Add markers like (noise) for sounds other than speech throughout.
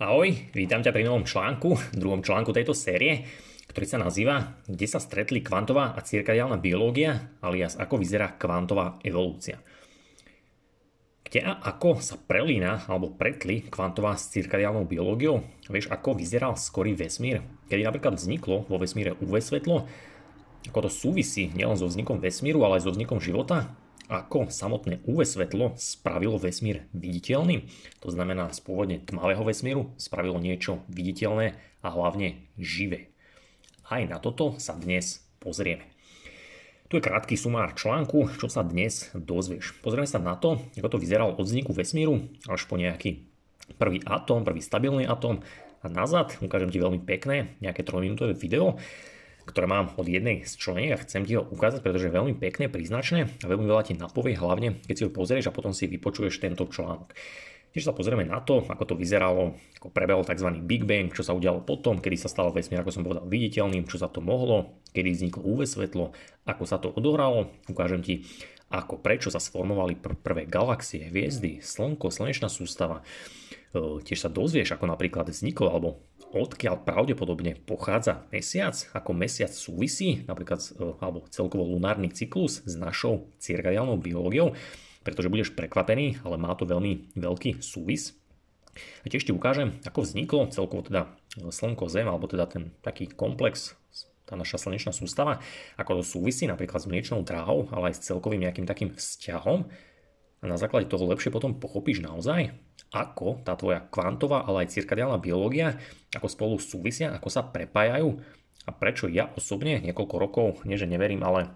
Ahoj, vítam ťa pri novom článku, druhom článku tejto série, ktorý sa nazýva Kde sa stretli kvantová a cirkadiálna biológia, alias ako vyzerá kvantová evolúcia. Kde a ako sa prelína alebo pretli kvantová s cirkadiálnou biológiou? Vieš, ako vyzeral skorý vesmír? Kedy napríklad vzniklo vo vesmíre UV svetlo? Ako to súvisí nielen so vznikom vesmíru, ale aj so vznikom života? Ako samotné UV svetlo spravilo vesmír viditeľný. To znamená, z pôvodne tmavého vesmíru spravilo niečo viditeľné a hlavne živé. Aj na toto sa dnes pozrieme. Tu je krátky sumár článku, čo sa dnes dozvieš. Pozrieme sa na to, ako to vyzeralo od vzniku vesmíru až po nejaký prvý atóm, prvý stabilný atóm a nazad ukážem ti veľmi pekné, nejaké 3 minútové video, ktoré mám od jednej z členiek a chcem ti ho ukázať, pretože je veľmi pekné, príznačné a veľmi veľa ti napovie, hlavne keď si ho pozrieš a potom si vypočuješ tento článok. Tiež sa pozrieme na to, ako to vyzeralo, ako prebehol tzv. Big Bang, čo sa udialo potom, kedy sa stalo vesmír, ako som povedal, viditeľným, čo sa to mohlo, kedy vzniklo UV svetlo, ako sa to odohralo. Ukážem ti, ako prečo sa sformovali pr- prvé galaxie, hviezdy, slnko, slnečná sústava. E, tiež sa dozvieš, ako napríklad vzniklo alebo odkiaľ pravdepodobne pochádza mesiac, ako mesiac súvisí, napríklad, e, alebo celkovo lunárny cyklus s našou cirkadiálnou biológiou, pretože budeš prekvapený, ale má to veľmi veľký súvis. A tiež ti ukážem, ako vzniklo celkovo teda Slnko, Zem, alebo teda ten taký komplex, tá naša slnečná sústava, ako to súvisí napríklad s mliečnou dráhou, ale aj s celkovým nejakým takým vzťahom. A na základe toho lepšie potom pochopíš naozaj, ako tá tvoja kvantová, ale aj cirkadiálna biológia, ako spolu súvisia, ako sa prepájajú a prečo ja osobne niekoľko rokov, nie že neverím, ale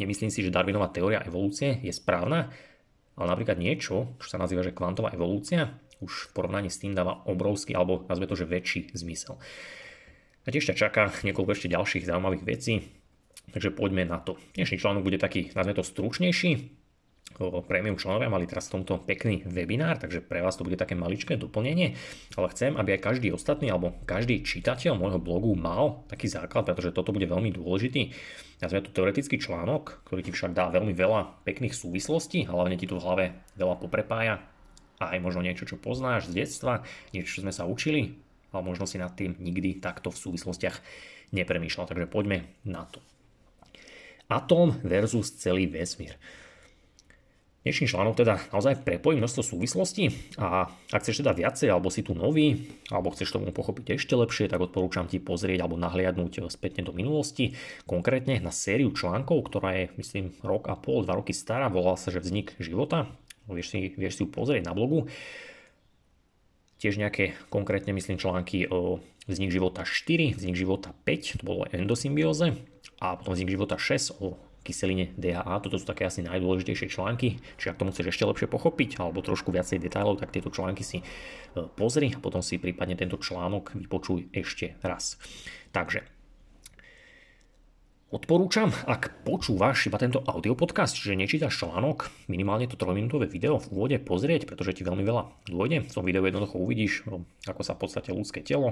nemyslím si, že Darwinová teória evolúcie je správna, ale napríklad niečo, čo sa nazýva, že kvantová evolúcia, už v porovnaní s tým dáva obrovský, alebo nazve to, že väčší zmysel. A tiež ťa čaká niekoľko ešte ďalších zaujímavých vecí, takže poďme na to. Dnešný článok bude taký, nazve to, stručnejší, premium členovia mali teraz v tomto pekný webinár, takže pre vás to bude také maličké doplnenie, ale chcem, aby aj každý ostatný alebo každý čitateľ môjho blogu mal taký základ, pretože toto bude veľmi dôležitý. Ja to teoretický článok, ktorý ti však dá veľmi veľa pekných súvislostí, hlavne ti tu v hlave veľa poprepája a aj možno niečo, čo poznáš z detstva, niečo, čo sme sa učili, ale možno si nad tým nikdy takto v súvislostiach nepremýšľal. Takže poďme na to. Atóm versus celý vesmír. Dnešný článok teda naozaj prepojí množstvo súvislostí a ak chceš teda viacej, alebo si tu nový, alebo chceš tomu pochopiť ešte lepšie, tak odporúčam ti pozrieť alebo nahliadnúť spätne do minulosti, konkrétne na sériu článkov, ktorá je myslím rok a pol, dva roky stará, volala sa, že vznik života, vieš si, vieš si ju pozrieť na blogu. Tiež nejaké konkrétne myslím články o vznik života 4, vznik života 5, to bolo endosymbióze a potom vznik života 6 o kyseline DHA. Toto sú také asi najdôležitejšie články, čiže ak tomu chceš ešte lepšie pochopiť alebo trošku viacej detailov, tak tieto články si e, pozri a potom si prípadne tento článok vypočuj ešte raz. Takže Odporúčam, ak počúvaš iba tento audio podcast, čiže nečítaš článok, minimálne to 3-minútové video v úvode pozrieť, pretože ti veľmi veľa dôjde. V tom videu jednoducho uvidíš, no, ako sa v podstate ľudské telo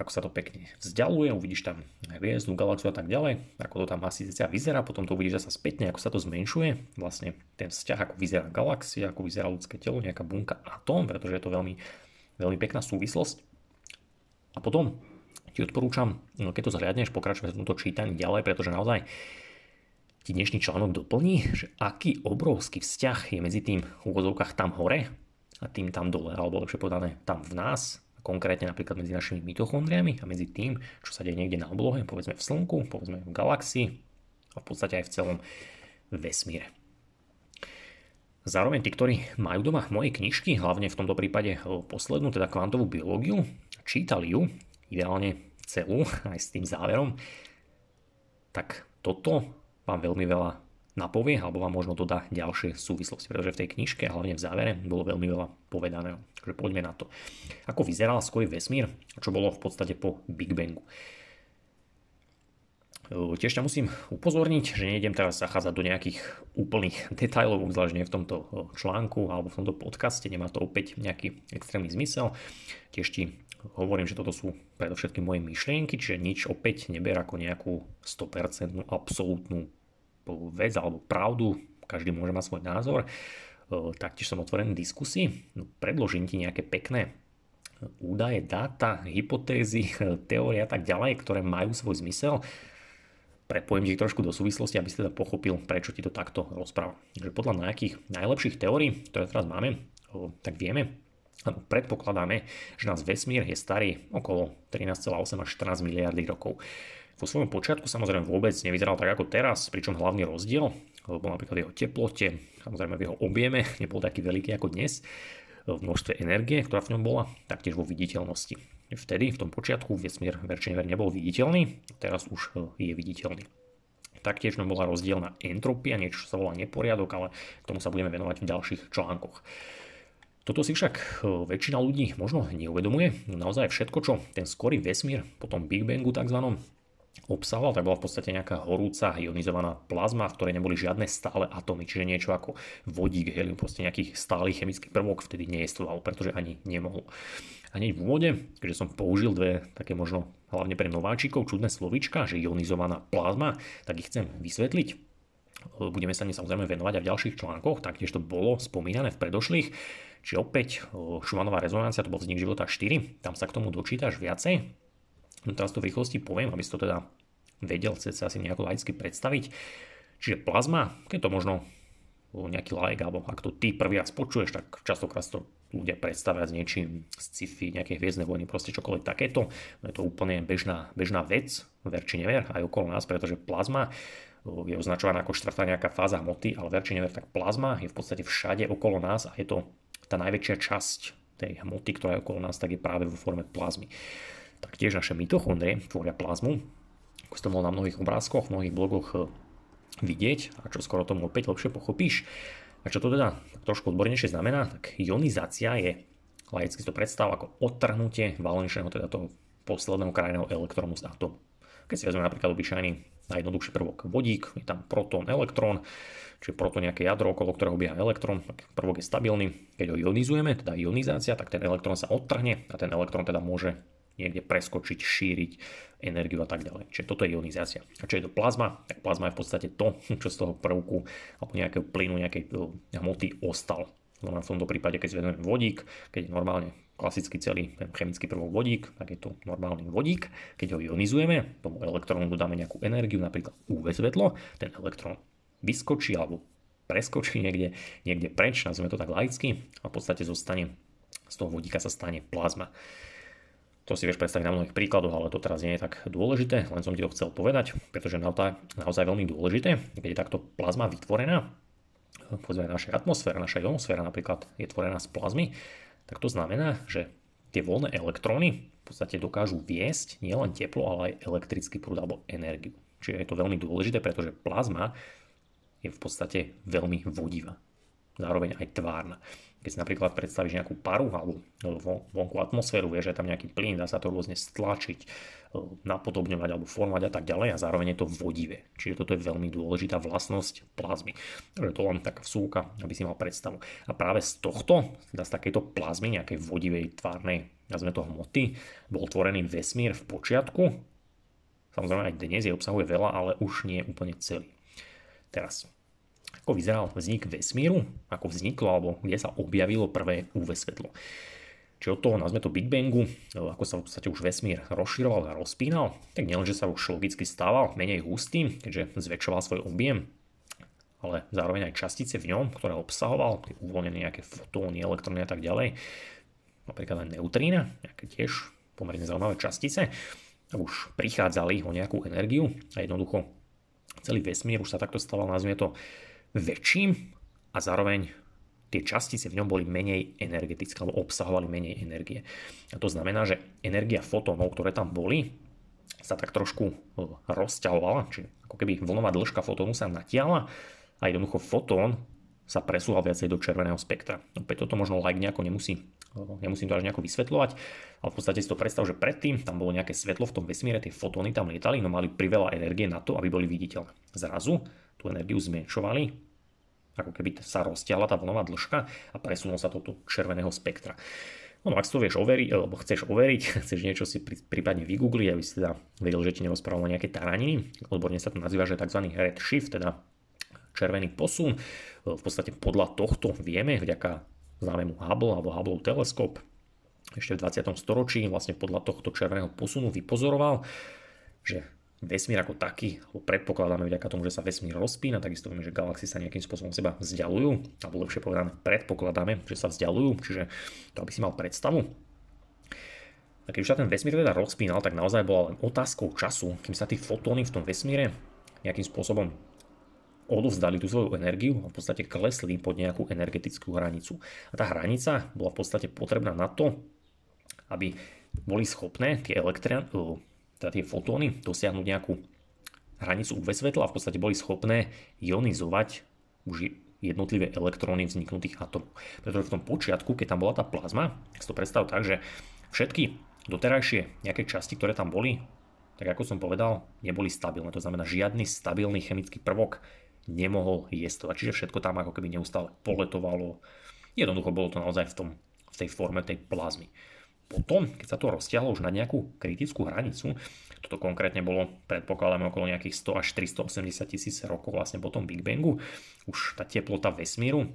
ako sa to pekne vzdialuje, uvidíš tam hviezdu, galaxiu a tak ďalej, ako to tam asi vyzerá, potom to uvidíš zase spätne, ako sa to zmenšuje, vlastne ten vzťah, ako vyzerá galaxia, ako vyzerá ľudské telo, nejaká bunka, atóm, pretože je to veľmi, veľmi pekná súvislosť. A potom ti odporúčam, no keď to zhliadneš, pokračovať v tomto čítaní ďalej, pretože naozaj ti dnešný článok doplní, že aký obrovský vzťah je medzi tým v úvodzovkách tam hore a tým tam dole, alebo lepšie povedané tam v nás, konkrétne napríklad medzi našimi mitochondriami a medzi tým, čo sa deje niekde na oblohe, povedzme v Slnku, povedzme v galaxii a v podstate aj v celom vesmíre. Zároveň tí, ktorí majú doma moje knižky, hlavne v tomto prípade poslednú, teda kvantovú biológiu, čítali ju, ideálne celú, aj s tým záverom, tak toto vám veľmi veľa napovie alebo vám možno dodá ďalšie súvislosti, pretože v tej knižke a hlavne v závere bolo veľmi veľa povedaného. Takže poďme na to. Ako vyzeral skorý vesmír, čo bolo v podstate po Big Bangu. Tiež ťa musím upozorniť, že nejdem teraz zachádzať do nejakých úplných (laughs) detajlov, obzvlášť nie v tomto článku alebo v tomto podcaste, nemá to opäť nejaký extrémny zmysel. Tiež ti hovorím, že toto sú predovšetkým moje myšlienky, čiže nič opäť neber ako nejakú 100% absolútnu vec alebo pravdu, každý môže mať svoj názor, taktiež som otvorený diskusii, no, predložím ti nejaké pekné údaje, dáta, hypotézy, teórie a tak ďalej, ktoré majú svoj zmysel. Prepojím ich trošku do súvislosti, aby si teda pochopil, prečo ti to takto rozprávam. Takže podľa nejakých najlepších teórií, ktoré teraz máme, tak vieme, alebo predpokladáme, že nás vesmír je starý okolo 13,8 až 14 miliardy rokov. Vo svojom počiatku samozrejme vôbec nevyzeral tak ako teraz, pričom hlavný rozdiel bol napríklad v jeho teplote, samozrejme v jeho objeme, (laughs) nebol taký veľký ako dnes, v množstve energie, ktorá v ňom bola, taktiež vo viditeľnosti. Vtedy, v tom počiatku, vesmír verčne nebol viditeľný, teraz už e, je viditeľný. Taktiež nám bola rozdielna entropia, niečo sa volá neporiadok, ale tomu sa budeme venovať v ďalších článkoch. Toto si však e, väčšina ľudí možno neuvedomuje. Naozaj všetko, čo ten skorý vesmír po tom Big Bangu tzv obsahoval, tak bola v podstate nejaká horúca ionizovaná plazma, v ktorej neboli žiadne stále atómy, čiže niečo ako vodík, helium, proste nejaký stály chemický prvok vtedy neestoval, pretože ani nemohol. A hneď v úvode, keďže som použil dve také možno hlavne pre nováčikov čudné slovička, že ionizovaná plazma, tak ich chcem vysvetliť. Budeme sa samozrejme venovať aj v ďalších článkoch, taktiež to bolo spomínané v predošlých. Čiže opäť Schumannová rezonancia, to bol vznik života 4, tam sa k tomu dočítaš viacej. No teraz to v rýchlosti poviem, aby si to teda vedel sa asi nejako laicky predstaviť. Čiže plazma, keď to možno nejaký like, alebo ak to ty prvý raz počuješ, tak častokrát to ľudia predstavia s niečím z sci-fi, nejaké hviezdne vojny, proste čokoľvek takéto. No je to úplne bežná, bežná vec, ver či never, aj okolo nás, pretože plazma je označovaná ako štvrtá nejaká fáza hmoty, ale ver či never, tak plazma je v podstate všade okolo nás a je to tá najväčšia časť tej hmoty, ktorá je okolo nás, tak je práve vo forme plazmy. Taktiež naše mitochondrie tvoria plazmu, ako si to bol na mnohých obrázkoch, v mnohých blogoch eh, vidieť a čo skoro tomu opäť lepšie pochopíš. A čo to teda trošku odbornejšie znamená, tak ionizácia je laicky to predstav ako odtrhnutie valnečného, teda toho posledného krajného elektrónu z atomu. Keď si vezmeme napríklad obyčajný najjednoduchší prvok vodík, je tam protón, elektrón, čiže proton nejaké jadro, okolo ktorého bieha elektrón, tak prvok je stabilný. Keď ho ionizujeme, teda ionizácia, tak ten elektrón sa odtrhne a ten elektrón teda môže niekde preskočiť, šíriť energiu a tak ďalej. Čiže toto je ionizácia. A čo je to plazma? Tak plazma je v podstate to, čo z toho prvku alebo nejakého plynu, nejakej eh, hmoty ostal. Znamená v tomto prípade, keď zvedeme vodík, keď je normálne klasicky celý ten chemický prvok vodík, tak je to normálny vodík. Keď ho ionizujeme, tomu elektrónu dodáme nejakú energiu, napríklad UV svetlo, ten elektrón vyskočí alebo preskočí niekde, niekde preč, nazveme to tak laicky, a v podstate zostane, z toho vodíka sa stane plazma. To si vieš predstaviť na mnohých príkladoch, ale to teraz nie je tak dôležité, len som ti to chcel povedať, pretože naozaj, naozaj veľmi dôležité, keď je takto plazma vytvorená, povedzme naša atmosféra, naša ionosféra napríklad je tvorená z plazmy, tak to znamená, že tie voľné elektróny v podstate dokážu viesť nielen teplo, ale aj elektrický prúd alebo energiu. Čiže je to veľmi dôležité, pretože plazma je v podstate veľmi vodivá. Zároveň aj tvárna. Keď si napríklad predstavíš nejakú paru alebo vonku atmosféru, vieš, že tam nejaký plyn, dá sa to rôzne stlačiť, e, napodobňovať alebo formovať a tak ďalej a zároveň je to vodivé. Čiže toto je veľmi dôležitá vlastnosť plazmy. Takže to len taká vsúka, aby si mal predstavu. A práve z tohto, teda z takejto plazmy, nejakej vodivej, tvárnej, nazveme to hmoty, bol tvorený vesmír v počiatku. Samozrejme aj dnes je obsahuje veľa, ale už nie úplne celý. Teraz, ako vyzeral vznik vesmíru, ako vzniklo alebo kde sa objavilo prvé UV svetlo. Čiže od toho nazme to Big Bangu, ako sa v podstate už vesmír rozširoval a rozpínal, tak nielenže sa už logicky stával menej hustý, keďže zväčšoval svoj objem, ale zároveň aj častice v ňom, ktoré obsahoval, tie uvoľnené nejaké fotóny, elektróny a tak ďalej, napríklad aj neutrína, nejaké tiež pomerne zaujímavé častice, už prichádzali o nejakú energiu a jednoducho celý vesmír už sa takto stával, nazvime to väčším a zároveň tie častice v ňom boli menej energetické alebo obsahovali menej energie. A to znamená, že energia fotónov, ktoré tam boli, sa tak trošku e, rozťahovala, čiže ako keby vlnová dĺžka fotónu sa natiahla a jednoducho fotón sa presúval viacej do červeného spektra. Opäť toto možno like nejako nemusí, e, nemusím to až nejako vysvetľovať, ale v podstate si to predstav, že predtým tam bolo nejaké svetlo v tom vesmíre, tie fotóny tam lietali, no mali priveľa energie na to, aby boli viditeľné. Zrazu tú energiu zmenšovali, ako keby sa roztiahla tá vlnová dĺžka a presunul sa to do červeného spektra. No, ak si to vieš overiť, alebo chceš overiť, (laughs) chceš niečo si prípadne vygoogliť, aby si teda vedel, že ti nerozprávalo nejaké taraniny, odborne sa to nazýva, že tzv. red shift, teda červený posun. V podstate podľa tohto vieme, vďaka známemu Hubble alebo Hubble teleskop, ešte v 20. storočí vlastne podľa tohto červeného posunu vypozoroval, že vesmír ako taký, alebo predpokladáme vďaka tomu, že sa vesmír rozpína, takisto vieme, že galaxie sa nejakým spôsobom seba vzdialujú, alebo lepšie povedané, predpokladáme, že sa vzdialujú, čiže to aby si mal predstavu. A keď už sa ten vesmír teda rozpínal, tak naozaj bola len otázkou času, kým sa tí fotóny v tom vesmíre nejakým spôsobom odovzdali tú svoju energiu a v podstate klesli pod nejakú energetickú hranicu. A tá hranica bola v podstate potrebná na to, aby boli schopné tie elektrán, teda tie fotóny dosiahnuť nejakú hranicu UV svetla a v podstate boli schopné ionizovať už jednotlivé elektróny vzniknutých atomov. Pretože v tom počiatku, keď tam bola tá plazma, si to predstav tak, že všetky doterajšie nejaké časti, ktoré tam boli, tak ako som povedal, neboli stabilné. To znamená, žiadny stabilný chemický prvok nemohol jestovať. Čiže všetko tam ako keby neustále poletovalo. Jednoducho bolo to naozaj v, tom, v tej forme tej plazmy. Potom, keď sa to roztiahlo už na nejakú kritickú hranicu, toto konkrétne bolo predpokladáme okolo nejakých 100 až 380 tisíc rokov vlastne po tom Big Bangu, už tá teplota vesmíru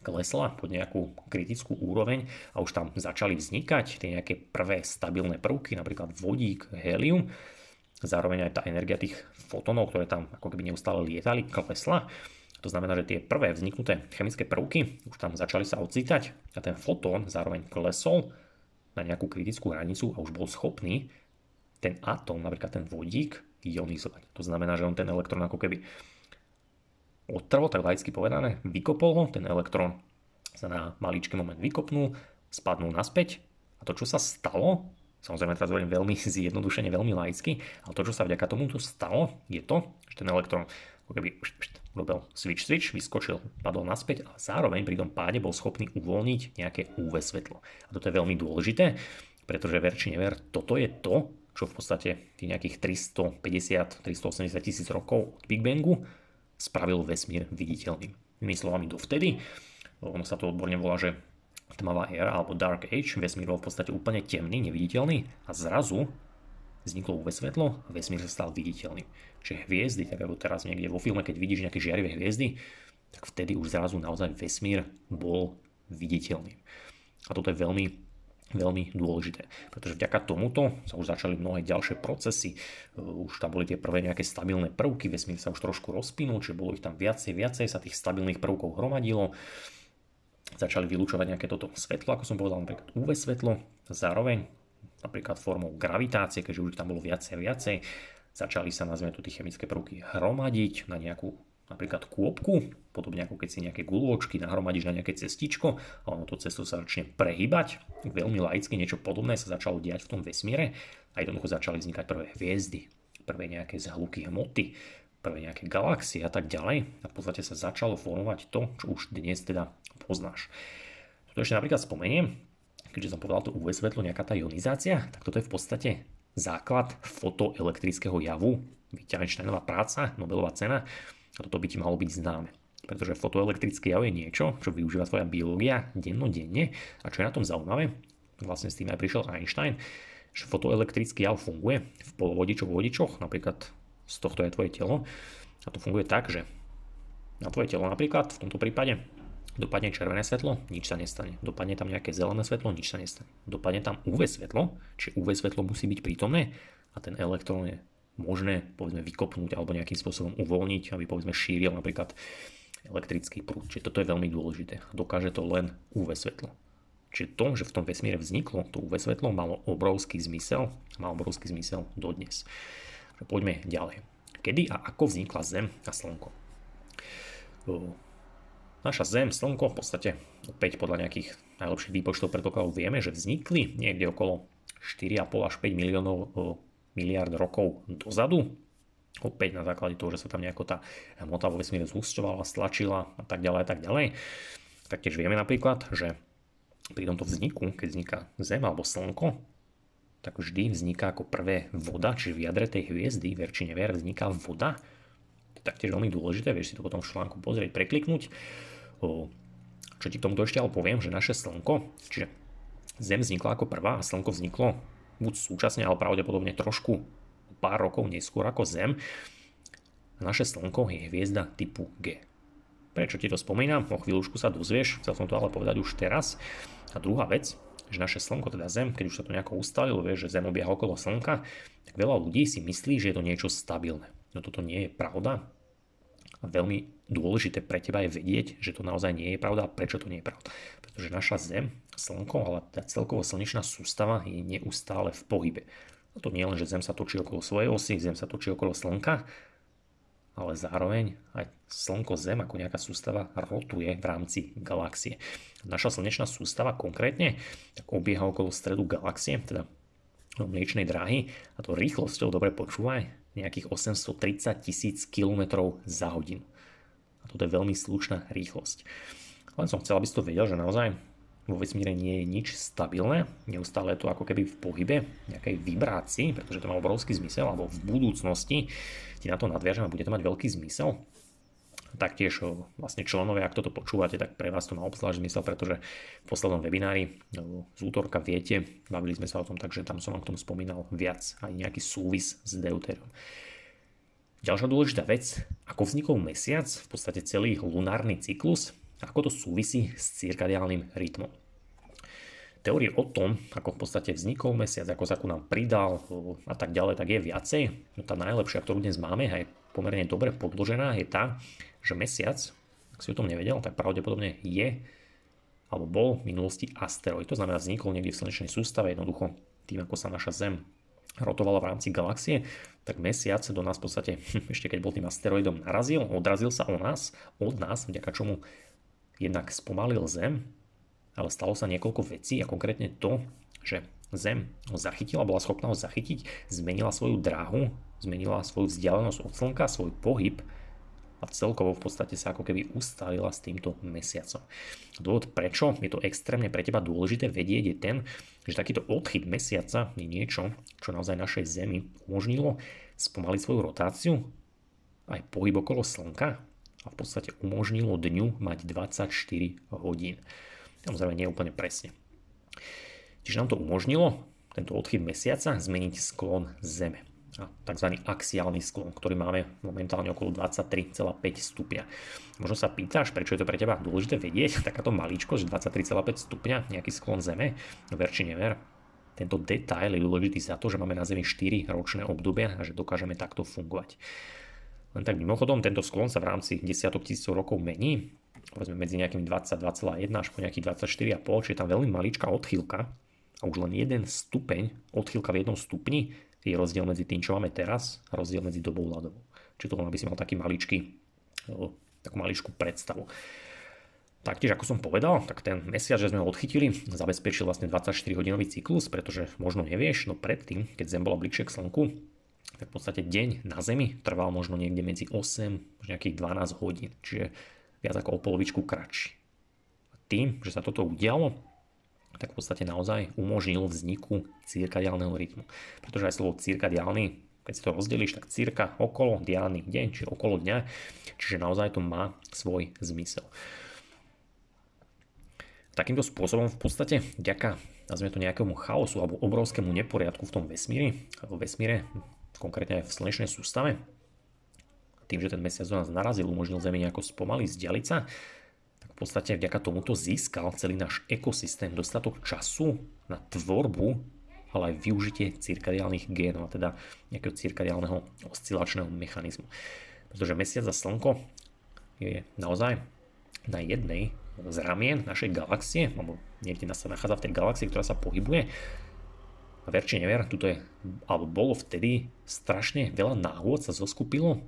klesla pod nejakú kritickú úroveň a už tam začali vznikať tie nejaké prvé stabilné prvky, napríklad vodík, helium. Zároveň aj tá energia tých fotónov, ktoré tam ako keby neustále lietali, klesla. To znamená, že tie prvé vzniknuté chemické prvky už tam začali sa ocitať a ten fotón zároveň klesol na nejakú kritickú hranicu a už bol schopný ten atóm, napríklad ten vodík, ionizovať. To znamená, že on ten elektrón ako keby odtrhol, tak laicky povedané, vykopol ho, ten elektrón sa na maličký moment vykopnul, spadnul naspäť a to, čo sa stalo, samozrejme teraz hovorím veľmi (laughs) zjednodušene, veľmi laicky, ale to, čo sa vďaka tomuto stalo, je to, že ten elektrón ako keby urobil switch switch, vyskočil, padol naspäť a zároveň pri tom páde bol schopný uvoľniť nejaké UV svetlo. A toto je veľmi dôležité, pretože ver či never, toto je to, čo v podstate tých nejakých 350-380 tisíc rokov od Big Bangu spravil vesmír viditeľným. Inými slovami dovtedy, ono sa to odborne volá, že tmavá éra alebo Dark Age, vesmír bol v podstate úplne temný, neviditeľný a zrazu vzniklo UV svetlo a vesmír sa stal viditeľným. Čiže hviezdy, tak ako teraz niekde vo filme, keď vidíš nejaké žiarivé hviezdy, tak vtedy už zrazu naozaj vesmír bol viditeľným. A toto je veľmi, veľmi dôležité, pretože vďaka tomuto sa už začali mnohé ďalšie procesy, už tam boli tie prvé nejaké stabilné prvky, vesmír sa už trošku rozpinul, čiže bolo ich tam viacej, viacej sa tých stabilných prvkov hromadilo, začali vylúčovať nejaké toto svetlo, ako som povedal, napríklad UV svetlo, zároveň napríklad formou gravitácie, keďže už tam bolo viacej a viacej, začali sa, nazvime tu tie chemické prvky, hromadiť na nejakú napríklad kôpku, podobne ako keď si nejaké gulôčky nahromadíš na nejaké cestičko a ono to cesto sa začne prehybať. Veľmi laicky niečo podobné sa začalo diať v tom vesmíre a jednoducho začali vznikať prvé hviezdy, prvé nejaké zhluky hmoty, prvé nejaké galaxie a tak ďalej. A v podstate sa začalo formovať to, čo už dnes teda poznáš. Toto ešte napríklad spomeniem, keďže som povedal to UV svetlo, nejaká tá ionizácia, tak toto je v podstate základ fotoelektrického javu, Wittgensteinová práca, Nobelová cena, a toto by ti malo byť známe. Pretože fotoelektrický jav je niečo, čo využíva tvoja biológia dennodenne a čo je na tom zaujímavé, vlastne s tým aj prišiel Einstein, že fotoelektrický jav funguje v polovodičoch vodičoch, napríklad z tohto je tvoje telo. A to funguje tak, že na tvoje telo napríklad v tomto prípade Dopadne červené svetlo, nič sa nestane. Dopadne tam nejaké zelené svetlo, nič sa nestane. Dopadne tam UV svetlo, či UV svetlo musí byť prítomné a ten elektrón je možné povedzme vykopnúť alebo nejakým spôsobom uvoľniť, aby povedzme šíril napríklad elektrický prúd. Čiže toto je veľmi dôležité. Dokáže to len UV svetlo. Čiže to, že v tom vesmíre vzniklo to UV svetlo, malo obrovský zmysel, má obrovský zmysel dodnes. Poďme ďalej. Kedy a ako vznikla Zem a Slnko? Naša Zem, Slnko v podstate opäť podľa nejakých najlepších výpočtov predpokladov vieme, že vznikli niekde okolo 4,5 až 5 miliónov miliard rokov dozadu. Opäť na základe toho, že sa tam nejako tá hmota vo vesmíre zhusťovala, stlačila a tak ďalej a tak ďalej. Taktiež vieme napríklad, že pri tomto vzniku, keď vzniká Zem alebo Slnko, tak vždy vzniká ako prvé voda, čiže v jadre tej hviezdy, ver vzniká voda. Taktiež veľmi dôležité, vieš si to potom v článku pozrieť, prekliknúť čo ti k tomuto ešte ale poviem, že naše Slnko, čiže Zem vznikla ako prvá a Slnko vzniklo buď súčasne, ale pravdepodobne trošku pár rokov neskôr ako Zem. Naše Slnko je hviezda typu G. Prečo ti to spomínam? O chvíľučku sa dozvieš, chcel som to ale povedať už teraz. A druhá vec, že naše Slnko, teda Zem, keď už sa to nejako ustalilo, vie, že Zem obieha okolo Slnka, tak veľa ľudí si myslí, že je to niečo stabilné. No toto nie je pravda. A veľmi dôležité pre teba je vedieť, že to naozaj nie je pravda a prečo to nie je pravda. Pretože naša Zem, Slnko, ale tá celkovo slnečná sústava je neustále v pohybe. A to nie len, že Zem sa točí okolo svojej osy, Zem sa točí okolo Slnka, ale zároveň aj Slnko Zem ako nejaká sústava rotuje v rámci galaxie. Naša slnečná sústava konkrétne tak obieha okolo stredu galaxie, teda mliečnej dráhy a to rýchlosťou, dobre počúvaj, nejakých 830 tisíc km za hodinu. A toto je veľmi slušná rýchlosť. Len som chcel, aby si to vedel, že naozaj vo vesmíre nie je nič stabilné, neustále je to ako keby v pohybe, nejakej vibrácii, pretože to má obrovský zmysel, alebo v budúcnosti ti na to nadviažem a bude to mať veľký zmysel. Taktiež vlastne členovia, ak toto počúvate, tak pre vás to má obzvlášť zmysel, pretože v poslednom webinári z útorka viete, bavili sme sa o tom, takže tam som vám k tomu spomínal viac, aj nejaký súvis s deuterium. Ďalšia dôležitá vec, ako vznikol mesiac, v podstate celý lunárny cyklus, ako to súvisí s cirkadiálnym rytmom. Teórie o tom, ako v podstate vznikol mesiac, ako sa ku nám pridal a tak ďalej, tak je viacej. No tá najlepšia, ktorú dnes máme, aj pomerne dobre podložená, je tá, že mesiac, ak si o tom nevedel, tak pravdepodobne je alebo bol v minulosti asteroid. To znamená, vznikol niekde v slnečnej sústave, jednoducho tým, ako sa naša Zem rotovala v rámci galaxie, tak mesiac do nás v podstate, ešte keď bol tým asteroidom narazil, odrazil sa o nás, od nás, vďaka čomu jednak spomalil Zem, ale stalo sa niekoľko vecí a konkrétne to, že Zem ho zachytila, bola schopná ho zachytiť, zmenila svoju dráhu, zmenila svoju vzdialenosť od Slnka, svoj pohyb a celkovo v podstate sa ako keby ustalila s týmto mesiacom. Dôvod prečo je to extrémne pre teba dôležité vedieť je ten, že takýto odchyt mesiaca je niečo, čo naozaj našej Zemi umožnilo spomaliť svoju rotáciu, aj pohyb okolo Slnka a v podstate umožnilo dňu mať 24 hodín. Samozrejme nie úplne presne. Čiže nám to umožnilo, tento odchyt mesiaca, zmeniť sklon Zeme. Tzv. axiálny sklon, ktorý máme momentálne okolo 23,5 stupňa. Možno sa pýtaš, prečo je to pre teba dôležité vedieť, (laughs) takáto maličko, že 23,5 stupňa, nejaký sklon Zeme, no ver či never, tento detail je dôležitý za to, že máme na Zemi 4 ročné obdobia a že dokážeme takto fungovať. Len tak mimochodom, tento sklon sa v rámci desiatok tisícov rokov mení povedzme medzi nejakými 20, 21 až po nejakých 24,5, čiže tam veľmi maličká odchýlka a už len jeden stupeň, odchýlka v jednom stupni je rozdiel medzi tým, čo máme teraz a rozdiel medzi dobou ľadovou. Čiže to len aby si mal taký maličký, takú maličkú predstavu. Taktiež, ako som povedal, tak ten mesiac, že sme ho odchytili, zabezpečil vlastne 24-hodinový cyklus, pretože možno nevieš, no predtým, keď Zem bola bližšie k Slnku, tak v podstate deň na Zemi trval možno niekde medzi 8 až nejakých 12 hodín. Čiže viac ako o polovičku kratší. A tým, že sa toto udialo, tak v podstate naozaj umožnil vzniku cirkadiálneho rytmu. Pretože aj slovo cirkadiálny, keď si to rozdelíš, tak cirka okolo diálny deň, čiže okolo dňa, čiže naozaj to má svoj zmysel. Takýmto spôsobom v podstate vďaka nazvime to nejakému chaosu alebo obrovskému neporiadku v tom vesmíre, vo vesmíre, konkrétne aj v slnečnej sústave, tým, že ten mesiac do nás narazil, umožnil Zemi nejako spomaliť, vzdialiť sa, v podstate vďaka tomuto získal celý náš ekosystém dostatok času na tvorbu, ale aj využitie cirkadiálnych génov, a teda nejakého cirkadiálneho oscilačného mechanizmu. Pretože mesiac a slnko je naozaj na jednej z ramien našej galaxie, alebo niekde sa nachádza v tej galaxii, ktorá sa pohybuje. A ver či never, tuto je, alebo bolo vtedy strašne veľa náhod sa zoskupilo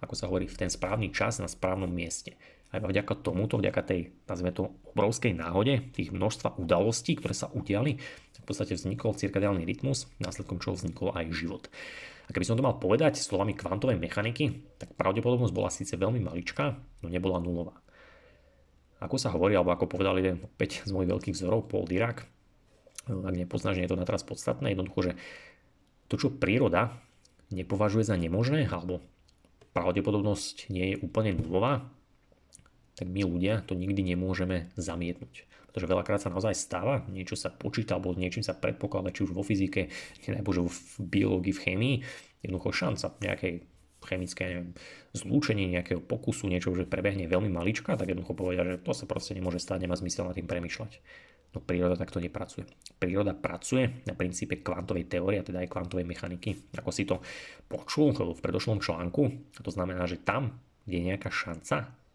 ako sa hovorí, v ten správny čas na správnom mieste. Aj vďaka tomuto, vďaka tej, nazvime to, obrovskej náhode, tých množstva udalostí, ktoré sa udiali, v podstate vznikol cirkadiálny rytmus, následkom čoho vznikol aj život. A keby som to mal povedať slovami kvantovej mechaniky, tak pravdepodobnosť bola síce veľmi maličká, no nebola nulová. Ako sa hovorí, alebo ako povedal jeden opäť z mojich veľkých vzorov, Paul Dirac, ak nepoznáš, nie je to na teraz podstatné, jednoducho, že to, čo príroda nepovažuje za nemožné, alebo pravdepodobnosť nie je úplne nulová, tak my ľudia to nikdy nemôžeme zamietnúť. Pretože veľakrát sa naozaj stáva, niečo sa počíta alebo niečím sa predpokladá, či už vo fyzike, nebo v biológii, v chémii, jednoducho šanca nejakej chemické neviem, zlúčenie nejakého pokusu, niečo, že prebehne veľmi malička, tak jednoducho povedia, že to sa proste nemôže stať, nemá zmysel nad tým premyšľať. No príroda takto nepracuje. Príroda pracuje na princípe kvantovej teórie, teda aj kvantovej mechaniky. Ako si to počul v predošlom článku, to znamená, že tam, kde je nejaká šanca,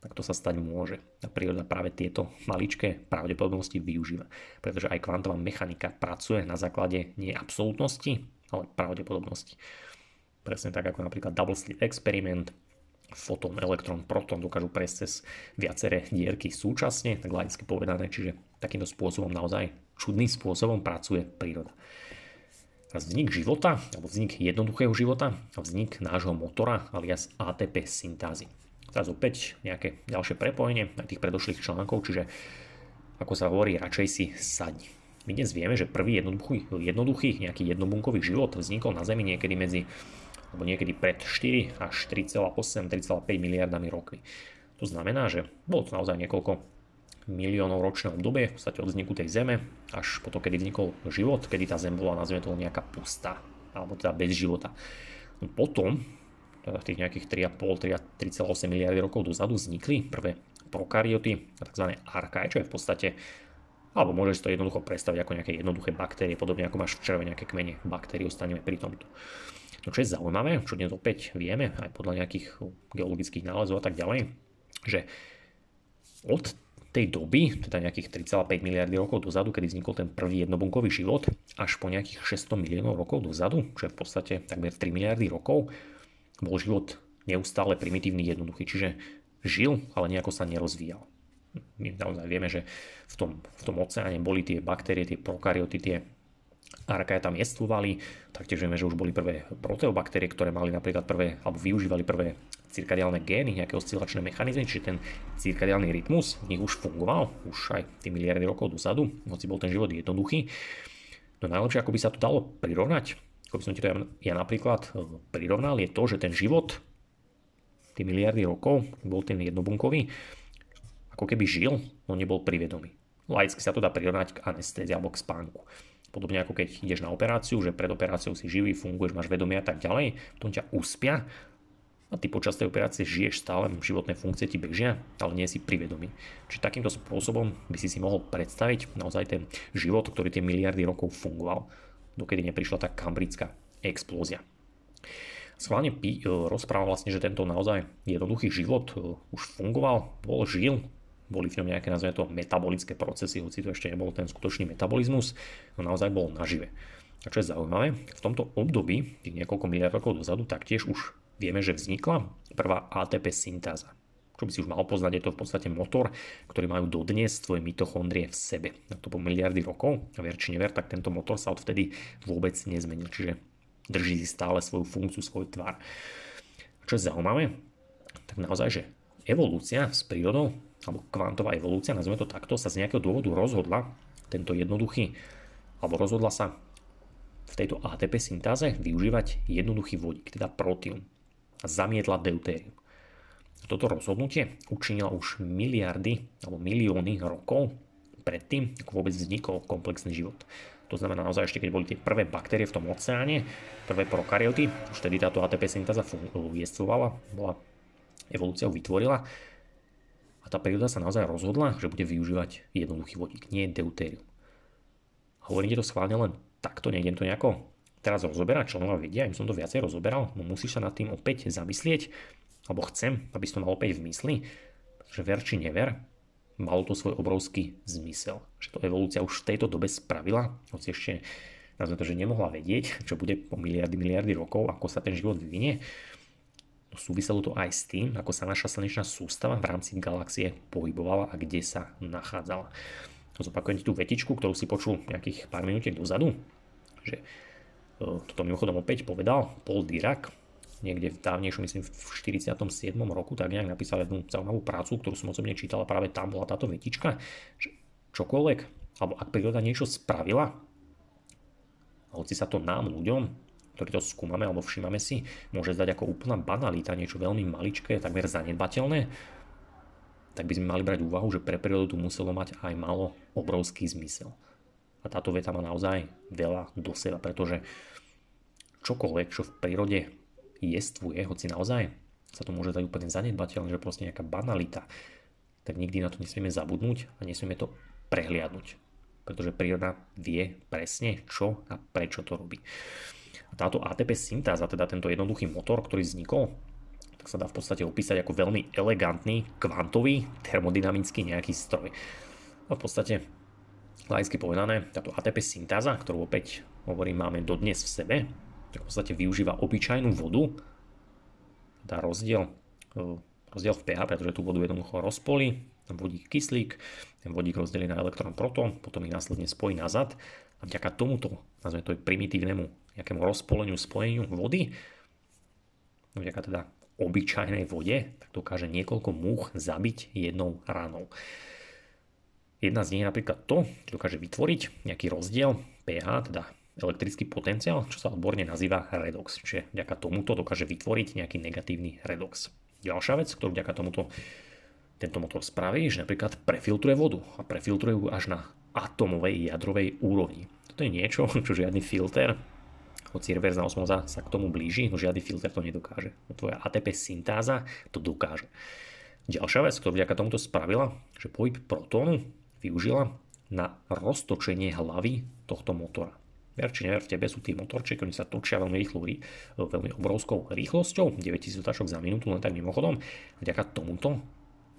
tak to sa stať môže. A príroda práve tieto maličké pravdepodobnosti využíva. Pretože aj kvantová mechanika pracuje na základe nie absolútnosti, ale pravdepodobnosti. Presne tak ako napríklad double slit experiment, fotón, elektrón, proton dokážu prejsť cez viaceré dierky súčasne, tak laicky povedané, čiže takýmto spôsobom naozaj čudným spôsobom pracuje príroda. Vznik života, alebo vznik jednoduchého života a vznik nášho motora alias ATP syntázy. Teraz opäť nejaké ďalšie prepojenie na tých predošlých článkov, čiže ako sa hovorí, radšej si sadni. My dnes vieme, že prvý jednoduchý, jednoduchý nejaký jednobunkový život vznikol na Zemi niekedy medzi alebo niekedy pred 4 až 3,8-3,5 miliardami rokmi. To znamená, že bolo to naozaj niekoľko miliónov ročné obdobie, v podstate od vzniku tej Zeme až po to, kedy vznikol život, kedy tá Zem bola, nazvime to nejaká pustá, alebo teda bez života. No potom, tých nejakých 3,5-3,8 miliardy rokov dozadu vznikli prvé prokaryoty, tzv. archae, čo je v podstate alebo môžeš to jednoducho predstaviť ako nejaké jednoduché baktérie, podobne ako máš v červe nejaké kmene baktérií, ostaneme pri tomto. No čo je zaujímavé, čo dnes opäť vieme, aj podľa nejakých geologických nálezov a tak ďalej, že od tej doby, teda nejakých 3,5 miliardy rokov dozadu, kedy vznikol ten prvý jednobunkový život, až po nejakých 600 miliónov rokov dozadu, čo je v podstate takmer 3 miliardy rokov, bol život neustále primitívny, jednoduchý, čiže žil, ale nejako sa nerozvíjal. My naozaj vieme, že v tom, v tom oceáne boli tie baktérie, tie prokaryoty, tie Archaea tam jestvovali, taktiež vieme, že už boli prvé proteobaktérie, ktoré mali napríklad prvé, alebo využívali prvé cirkadiálne gény, nejaké oscilačné mechanizmy, čiže ten cirkadiálny rytmus v nich už fungoval, už aj tie miliardy rokov dozadu, hoci bol ten život jednoduchý. No najlepšie, ako by sa to dalo prirovnať, ako by som ti to ja, ja napríklad e, prirovnal, je to, že ten život, tie miliardy rokov, bol ten jednobunkový, ako keby žil, no nebol privedomý. Laicky sa to dá prirovnať k anestézii alebo k spánku. Podobne ako keď ideš na operáciu, že pred operáciou si živý, funguješ, máš vedomie a tak ďalej, potom ťa uspia a ty počas tej operácie žiješ stále, životné funkcie ti bežia, ale nie si privedomý. Čiže takýmto spôsobom by si si mohol predstaviť naozaj ten život, ktorý tie miliardy rokov fungoval, dokedy neprišla tá kambrická explózia. Schválne Pi e, rozpráva vlastne, že tento naozaj jednoduchý život e, už fungoval, bol, žil, boli v ňom nejaké, nazvime to, metabolické procesy, hoci to ešte nebol ten skutočný metabolizmus, no naozaj bol nažive. A čo je zaujímavé, v tomto období, tých niekoľko miliard rokov dozadu, taktiež už vieme, že vznikla prvá ATP syntáza. Čo by si už mal poznať, je to v podstate motor, ktorý majú dodnes tvoje mitochondrie v sebe. Na to po miliardy rokov, a ver či never, tak tento motor sa odvtedy vôbec nezmenil, čiže drží si stále svoju funkciu, svoj tvar. Čo je zaujímavé, tak naozaj, že evolúcia s prírodou alebo kvantová evolúcia, nazveme to takto, sa z nejakého dôvodu rozhodla, tento jednoduchý, alebo rozhodla sa v tejto ATP syntáze využívať jednoduchý vodík, teda protium. A zamietla deutérium. Toto rozhodnutie učinila už miliardy alebo milióny rokov predtým, ako vôbec vznikol komplexný život. To znamená naozaj ešte, keď boli tie prvé baktérie v tom oceáne, prvé prokaryoty, už tedy táto ATP syntáza jestvovala, bola evolúciou vytvorila, a tá príroda sa naozaj rozhodla, že bude využívať jednoduchý vodík, nie deutérium. Hovorím to schválne len takto, nejdem to nejako teraz rozoberať, členovia vedia, im som to viacej rozoberal, no musíš sa nad tým opäť zamyslieť, alebo chcem, aby si to mal opäť v mysli, že ver či never, malo to svoj obrovský zmysel. Že to evolúcia už v tejto dobe spravila, hoci ešte nazvime to, že nemohla vedieť, čo bude po miliardy, miliardy rokov, ako sa ten život vyvinie, No súviselo to aj s tým, ako sa naša slnečná sústava v rámci galaxie pohybovala a kde sa nachádzala. Zopakujem ti tú vetičku, ktorú si počul nejakých pár minútiek dozadu, že e, toto mimochodom opäť povedal Paul Dirac, niekde v dávnejšom, myslím v 47. roku, tak nejak napísal jednu zaujímavú prácu, ktorú som osobne čítal a práve tam bola táto vetička, že čokoľvek, alebo ak príroda niečo spravila, hoci sa to nám, ľuďom, ktorí to skúmame alebo všímame si, môže zdať ako úplná banalita, niečo veľmi maličké, takmer zanedbateľné, tak by sme mali brať úvahu, že pre prírodu tu muselo mať aj malo obrovský zmysel. A táto veta má naozaj veľa do seba, pretože čokoľvek, čo v prírode jestvuje, hoci naozaj sa to môže dať úplne zanedbateľné, že proste nejaká banalita, tak nikdy na to nesmieme zabudnúť a nesmieme to prehliadnúť. Pretože príroda vie presne, čo a prečo to robí. A táto ATP syntáza, teda tento jednoduchý motor, ktorý vznikol, tak sa dá v podstate opísať ako veľmi elegantný, kvantový, termodynamický nejaký stroj. A v podstate, laicky povedané, táto ATP syntáza, ktorú opäť hovorím, máme dodnes v sebe, v podstate využíva obyčajnú vodu, dá rozdiel, e, rozdiel v pH, pretože tú vodu jednoducho rozpolí, ten vodík kyslík, ten vodík rozdelí na elektrón proton, potom ich následne spojí nazad a vďaka tomuto, nazveme to primitívnemu nejakému rozpoleniu, spojeniu vody, vďaka teda obyčajnej vode, tak dokáže niekoľko múch zabiť jednou ranou. Jedna z nich je napríklad to, že dokáže vytvoriť nejaký rozdiel pH, teda elektrický potenciál, čo sa odborne nazýva redox. Čiže vďaka tomuto dokáže vytvoriť nejaký negatívny redox. Ďalšia vec, ktorú vďaka tomuto tento motor spraví, že napríklad prefiltruje vodu a prefiltruje ju až na atomovej jadrovej úrovni. Toto je niečo, (laughs) čo žiadny filter hoci reverzná osmoza sa k tomu blíži, no žiadny filter to nedokáže. No tvoja ATP syntáza to dokáže. Ďalšia vec, ktorú vďaka tomuto spravila, že pohyb protónu využila na roztočenie hlavy tohto motora. Ver či never, v tebe sú tí motorčeky, oni sa točia veľmi rýchlo, veľmi obrovskou rýchlosťou, 9000 otáčok za minútu, len tak mimochodom. Vďaka tomuto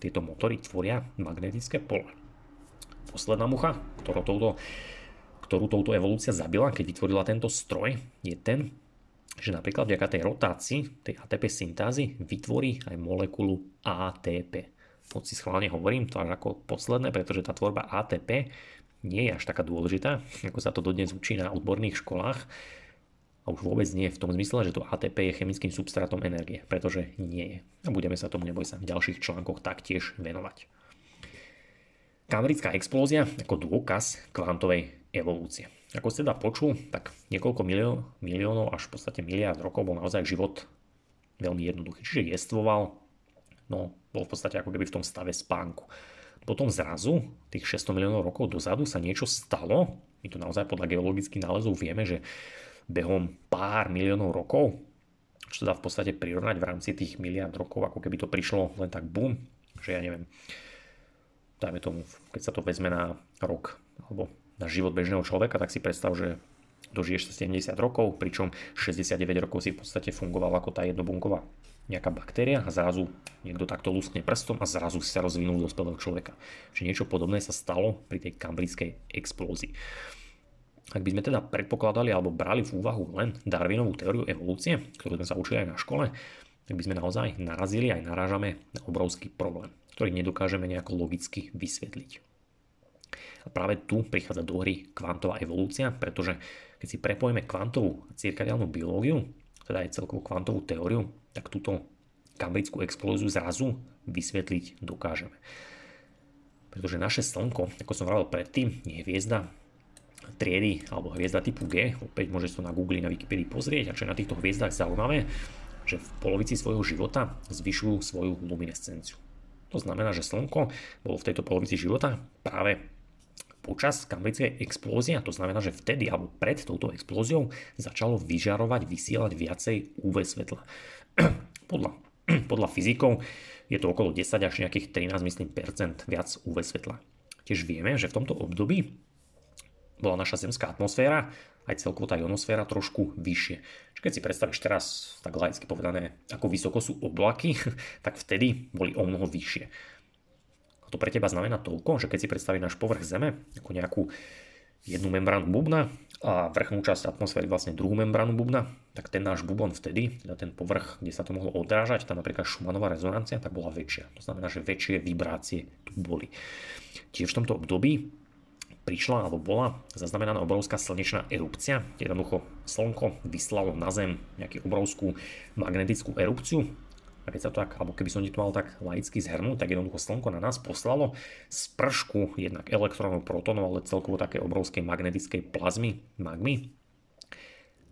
tieto motory tvoria magnetické pole. Posledná mucha, ktorou touto ktorú touto evolúcia zabila, keď vytvorila tento stroj, je ten, že napríklad vďaka tej rotácii, tej ATP syntázy, vytvorí aj molekulu ATP. Hoď si schválne hovorím to ako posledné, pretože tá tvorba ATP nie je až taká dôležitá, ako sa to dodnes učí na odborných školách. A už vôbec nie v tom zmysle, že to ATP je chemickým substrátom energie, pretože nie je. A budeme sa tomu, neboj sa, v ďalších článkoch taktiež venovať. Kambrická explózia ako dôkaz kvantovej evolúcie. Ako ste teda počul, tak niekoľko milió, miliónov až v podstate miliard rokov bol naozaj život veľmi jednoduchý. Čiže jestvoval, no bol v podstate ako keby v tom stave spánku. Potom zrazu, tých 600 miliónov rokov dozadu sa niečo stalo. My tu naozaj podľa geologických nálezov vieme, že behom pár miliónov rokov, čo sa dá v podstate prirovnať v rámci tých miliard rokov, ako keby to prišlo len tak bum, že ja neviem, dajme tomu, keď sa to vezme na rok, alebo na život bežného človeka, tak si predstav, že dožiješ sa 70 rokov, pričom 69 rokov si v podstate fungoval ako tá jednobunková nejaká baktéria a zrazu niekto takto luskne prstom a zrazu sa rozvinul do dospelého človeka. Čiže niečo podobné sa stalo pri tej kambrickej explózii. Ak by sme teda predpokladali alebo brali v úvahu len Darwinovú teóriu evolúcie, ktorú sme sa učili aj na škole, tak by sme naozaj narazili aj narážame na obrovský problém, ktorý nedokážeme nejako logicky vysvetliť. A práve tu prichádza do hry kvantová evolúcia, pretože keď si prepojíme kvantovú a cirkadiálnu biológiu, teda aj celkovú kvantovú teóriu, tak túto kambrickú explóziu zrazu vysvetliť dokážeme. Pretože naše Slnko, ako som vravel predtým, je hviezda triedy alebo hviezda typu G, opäť môžete to na Google na Wikipedii pozrieť a čo je na týchto hviezdach zaujímavé, že v polovici svojho života zvyšujú svoju luminescenciu. To znamená, že Slnko bolo v tejto polovici života práve počas kambrickej explózie, a to znamená, že vtedy alebo pred touto explóziou začalo vyžarovať, vysielať viacej UV svetla. (clears throat) podľa, (clears throat) podľa fyzikov je to okolo 10 až nejakých 13 myslím, percent viac UV svetla. Tiež vieme, že v tomto období bola naša zemská atmosféra, aj celkovo tá ionosféra trošku vyššie. Čiže keď si predstavíš teraz, tak laicky povedané, ako vysoko sú oblaky, (laughs) tak vtedy boli o mnoho vyššie to pre teba znamená toľko, že keď si predstavíš náš povrch Zeme ako nejakú jednu membránu bubna a vrchnú časť atmosféry vlastne druhú membránu bubna, tak ten náš bubon vtedy, teda ten povrch, kde sa to mohlo odrážať, tá napríklad Schumannová rezonancia, tak bola väčšia. To znamená, že väčšie vibrácie tu boli. Tiež v tomto období prišla alebo bola zaznamenaná obrovská slnečná erupcia. Jednoducho slnko vyslalo na Zem nejakú obrovskú magnetickú erupciu, a keď sa to tak, alebo keby som to mal tak laicky zhrnúť, tak jednoducho Slnko na nás poslalo spršku jednak elektrónov, protonov, ale celkovo také obrovskej magnetickej plazmy, magmy.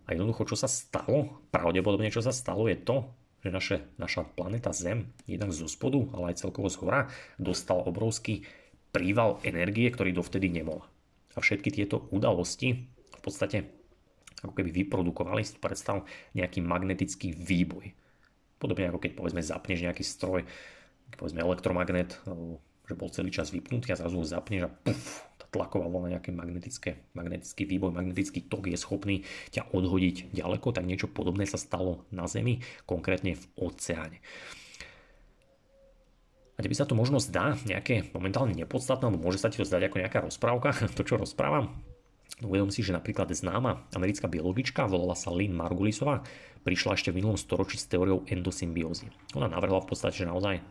A jednoducho, čo sa stalo, pravdepodobne čo sa stalo je to, že naše, naša planéta Zem, jednak zo spodu, ale aj celkovo z hora, dostala obrovský príval energie, ktorý dovtedy nemola. A všetky tieto udalosti v podstate ako keby vyprodukovali, si predstav, nejaký magnetický výboj. Podobne ako keď povedzme zapneš nejaký stroj, povedzme elektromagnet, že bol celý čas vypnutý a zrazu ho zapneš a puf, tlaková vlna, nejaký magnetické, magnetický výboj, magnetický tok je schopný ťa odhodiť ďaleko, tak niečo podobné sa stalo na Zemi, konkrétne v oceáne. A by sa to možno zdá nejaké momentálne nepodstatné, alebo môže sa ti to zdať ako nejaká rozprávka, (laughs) to čo rozprávam, uvedom si, že napríklad známa americká biologička, volala sa Lynn Margulisová, prišla ešte v minulom storočí s teóriou endosymbiózy. Ona navrhla v podstate, že naozaj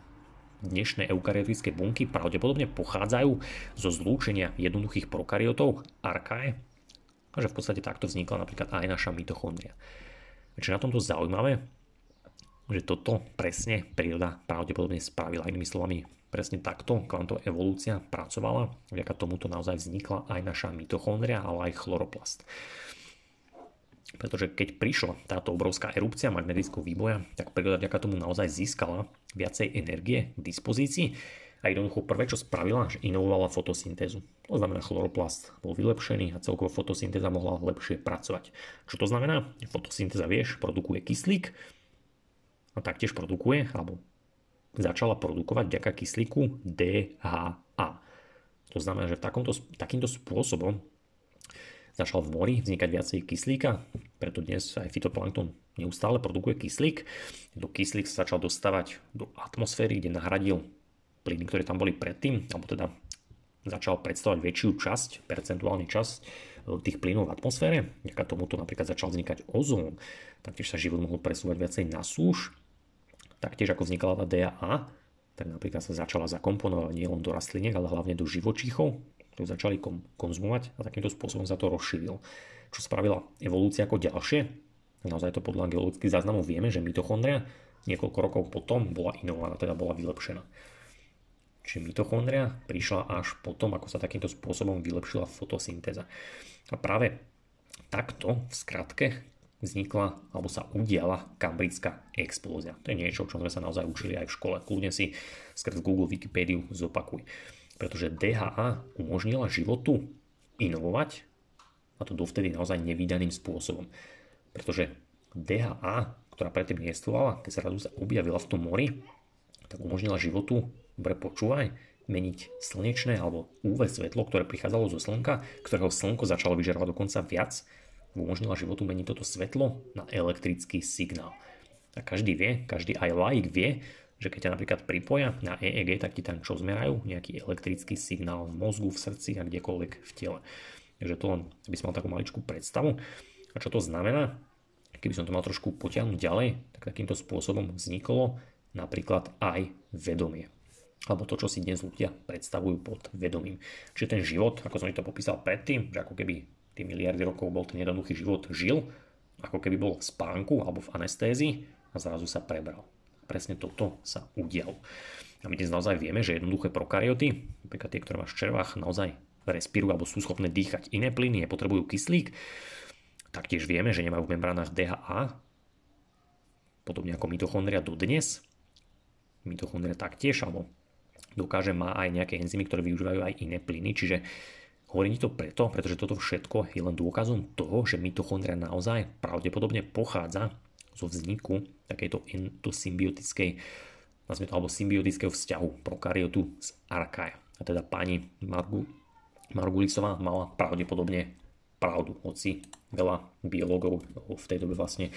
dnešné eukaryotické bunky pravdepodobne pochádzajú zo zlúčenia jednoduchých prokaryotov, archae, a že v podstate takto vznikla napríklad aj naša mitochondria. Čo na tomto zaujímavé, že toto presne príroda pravdepodobne spravila. Inými slovami, presne takto kvantová evolúcia pracovala. Vďaka tomuto naozaj vznikla aj naša mitochondria, ale aj chloroplast. Pretože keď prišla táto obrovská erupcia magnetického výboja, tak príroda vďaka tomu naozaj získala viacej energie k dispozícii a jednoducho prvé, čo spravila, že inovovala fotosyntézu. To znamená, chloroplast bol vylepšený a celkovo fotosyntéza mohla lepšie pracovať. Čo to znamená? Fotosyntéza, vieš, produkuje kyslík a taktiež produkuje, alebo začala produkovať vďaka kyslíku DHA. To znamená, že v takomto, takýmto spôsobom začal v mori vznikať viacej kyslíka, preto dnes aj fitoplankton neustále produkuje kyslík. Do kyslík sa začal dostávať do atmosféry, kde nahradil plyny, ktoré tam boli predtým, alebo teda začal predstavovať väčšiu časť, percentuálny časť e, tých plynov v atmosfére. Vďaka tomuto napríklad začal vznikať ozón, taktiež sa život mohol presúvať viacej na súž, taktiež ako vznikala tá DAA, tak napríklad sa začala zakomponovať nielen do rastliniek, ale hlavne do živočíchov, to začali konzumovať a takýmto spôsobom sa to rozšírilo. Čo spravila evolúcia ako ďalšie? Naozaj to podľa geologických záznamov vieme, že mitochondria niekoľko rokov potom bola inovovaná, teda bola vylepšená. Čiže mitochondria prišla až potom, ako sa takýmto spôsobom vylepšila fotosyntéza. A práve takto v skratke vznikla alebo sa udiala kambrická explózia. To je niečo, čo sme sa naozaj učili aj v škole. Kľudne si skrz Google Wikipédiu zopakuj pretože DHA umožnila životu inovovať a to dovtedy naozaj nevýdaným spôsobom. Pretože DHA, ktorá predtým neestovala, keď sa razu sa objavila v tom mori, tak umožnila životu, dobre počúvaj, meniť slnečné alebo UV svetlo, ktoré prichádzalo zo slnka, ktorého slnko začalo vyžarovať dokonca viac, umožnila životu meniť toto svetlo na elektrický signál. A každý vie, každý aj laik vie, že keď ťa napríklad pripoja na EEG, tak ti tam čo zmerajú? Nejaký elektrický signál v mozgu, v srdci a kdekoľvek v tele. Takže to len by som mal takú maličkú predstavu. A čo to znamená? Keby som to mal trošku potiahnuť ďalej, tak takýmto spôsobom vzniklo napríklad aj vedomie. Alebo to, čo si dnes ľudia predstavujú pod vedomím. Čiže ten život, ako som to popísal predtým, že ako keby tie miliardy rokov bol ten jednoduchý život žil, ako keby bol v spánku alebo v anestézii a zrazu sa prebral presne toto sa udialo. A my dnes naozaj vieme, že jednoduché prokaryoty, napríklad tie, ktoré máš v červách, naozaj respirujú alebo sú schopné dýchať iné plyny, potrebujú kyslík. Taktiež vieme, že nemajú v membránach DHA, podobne ako mitochondria dodnes. Mitochondria taktiež, alebo dokáže, má aj nejaké enzymy, ktoré využívajú aj iné plyny, čiže Hovorím to preto, pretože toto všetko je len dôkazom toho, že mitochondria naozaj pravdepodobne pochádza zo vzniku takejto endosymbiotickej alebo symbiotického vzťahu prokaryotu z archaea. A teda pani Margu, Margulisová mala pravdepodobne pravdu, hoci veľa biológov v tej dobe vlastne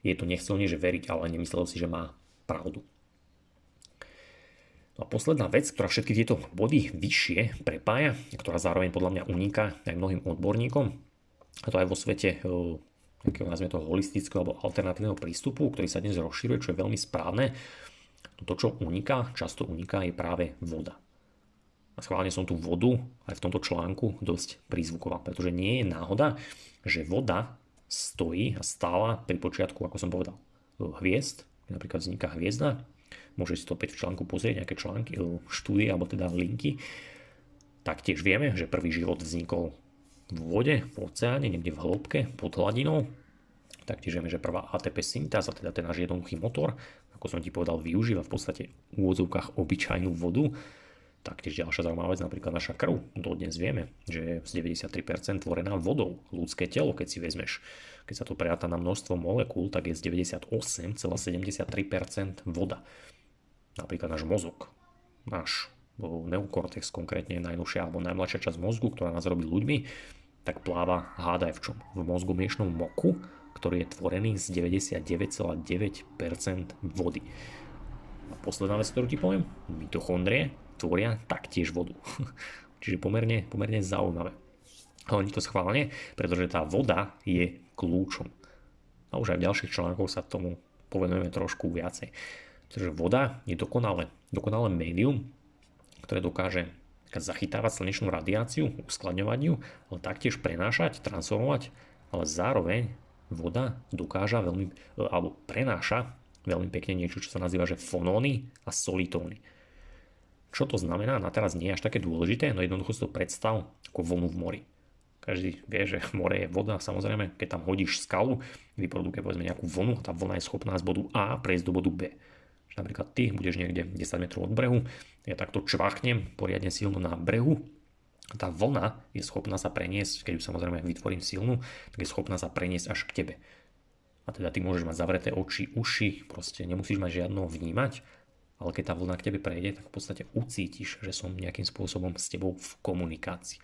je to nechcel že veriť, ale nemyslel si, že má pravdu. No a posledná vec, ktorá všetky tieto body vyššie prepája, ktorá zároveň podľa mňa uniká aj mnohým odborníkom, a to aj vo svete nejakého nazvime toho holistického alebo alternatívneho prístupu, ktorý sa dnes rozširuje, čo je veľmi správne. To, čo uniká, často uniká, je práve voda. A schválne som tu vodu aj v tomto článku dosť prízvuková, pretože nie je náhoda, že voda stojí a stála pri počiatku, ako som povedal, hviezd, napríklad vzniká hviezda, môžete si to opäť v článku pozrieť, nejaké články, štúdie alebo teda linky. Taktiež vieme, že prvý život vznikol v vode, v oceáne, niekde v hĺbke, pod hladinou. Taktiež vieme, že prvá ATP syntáza, teda ten náš jednoduchý motor, ako som ti povedal, využíva v podstate v úvodzovkách obyčajnú vodu. Taktiež ďalšia zaujímavá vec, napríklad naša krv. Dodnes vieme, že je z 93% tvorená vodou. Ľudské telo, keď si vezmeš, keď sa to preráta na množstvo molekúl, tak je z 98,73% voda. Napríklad náš mozog, náš neokortex konkrétne najnovšia alebo najmladšia časť mozgu, ktorá nás robí ľuďmi, tak pláva hádaj v čom? V mozgu miešnom moku, ktorý je tvorený z 99,9% vody. A posledná vec, ktorú ti poviem, mitochondrie tvoria taktiež vodu. (laughs) Čiže pomerne, pomerne zaujímavé. Ale nie to schválne, pretože tá voda je kľúčom. A už aj v ďalších článkoch sa tomu povenujeme trošku viacej. Pretože voda je dokonale, dokonale médium, ktoré dokáže zachytávať slnečnú radiáciu, uskladňovať ju, ale taktiež prenášať, transformovať, ale zároveň voda dokáža veľmi, alebo prenáša veľmi pekne niečo, čo sa nazýva že fonóny a solitóny. Čo to znamená? Na teraz nie je až také dôležité, no jednoducho si to predstav ako vlnu v mori. Každý vie, že more je voda, samozrejme, keď tam hodíš skalu, vyprodukuje povedzme nejakú vlnu a tá vlna je schopná z bodu A prejsť do bodu B. Že napríklad ty budeš niekde 10 metrov od brehu, ja takto čvachnem poriadne silno na brehu, tá vlna je schopná sa preniesť, keď ju samozrejme vytvorím silnú, tak je schopná sa preniesť až k tebe. A teda ty môžeš mať zavreté oči, uši, proste nemusíš mať žiadno vnímať, ale keď tá vlna k tebe prejde, tak v podstate ucítiš, že som nejakým spôsobom s tebou v komunikácii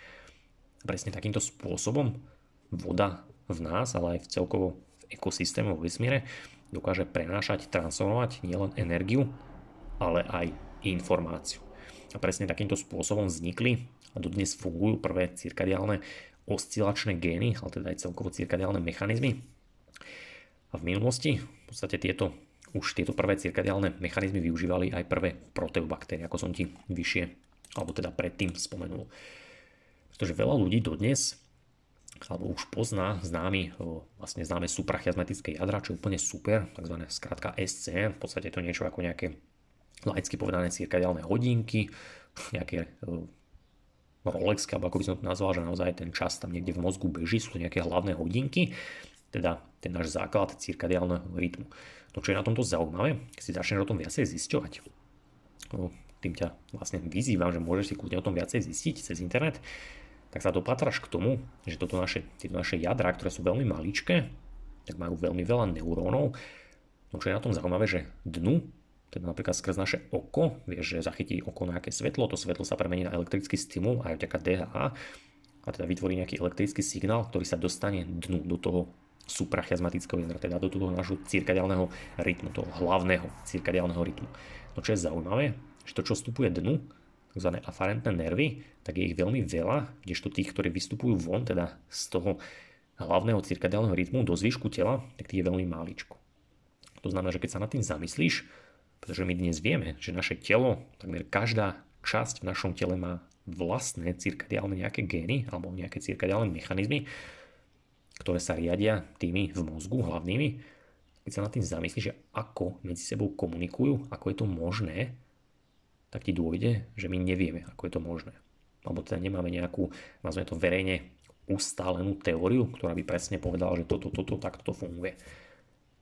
presne takýmto spôsobom voda v nás, ale aj v celkovo v ekosystéme vo vesmíre dokáže prenášať, transformovať nielen energiu, ale aj informáciu. A presne takýmto spôsobom vznikli a dodnes fungujú prvé cirkadiálne oscilačné gény, ale teda aj celkovo cirkadiálne mechanizmy. A v minulosti v podstate tieto, už tieto prvé cirkadiálne mechanizmy využívali aj prvé proteobaktérie, ako som ti vyššie, alebo teda predtým spomenul. Pretože veľa ľudí dodnes alebo už pozná známy, vlastne známe suprachiasmatické jadra, čo je úplne super, tzv. skratka SC, v podstate to niečo ako nejaké laicky povedané cirkadiálne hodinky, nejaké Rolexky, alebo ako by som to nazval, že naozaj ten čas tam niekde v mozgu beží, sú to nejaké hlavné hodinky, teda ten náš základ cirkadiálneho rytmu. No čo je na tomto zaujímavé, keď si začneš o tom viacej zisťovať, tým ťa vlastne vyzývam, že môžeš si kľudne o tom viacej zistiť cez internet, tak sa dopatraš k tomu, že toto naše, tieto naše jadra, ktoré sú veľmi maličké, tak majú veľmi veľa neurónov. No čo je na tom zaujímavé, že dnu, teda napríklad skrz naše oko, vieš, že zachytí oko nejaké svetlo, to svetlo sa premení na elektrický stimul aj vďaka DHA a teda vytvorí nejaký elektrický signál, ktorý sa dostane dnu do toho suprachiasmatického jadra, teda do toho nášho cirkadiálneho rytmu, toho hlavného cirkadiálneho rytmu. No čo je zaujímavé, že to, čo vstupuje dnu, tzv. afarentné nervy, tak je ich veľmi veľa, kdežto tých, ktorí vystupujú von, teda z toho hlavného cirkadiálneho rytmu do zvyšku tela, tak tých je veľmi máličko. To znamená, že keď sa nad tým zamyslíš, pretože my dnes vieme, že naše telo, takmer každá časť v našom tele má vlastné cirkadiálne nejaké gény alebo nejaké cirkadiálne mechanizmy, ktoré sa riadia tými v mozgu hlavnými, keď sa nad tým zamyslíš, že ako medzi sebou komunikujú, ako je to možné, tak ti dôjde, že my nevieme, ako je to možné. Alebo teda nemáme nejakú, nazvime to verejne, ustálenú teóriu, ktorá by presne povedala, že toto, toto, takto to funguje.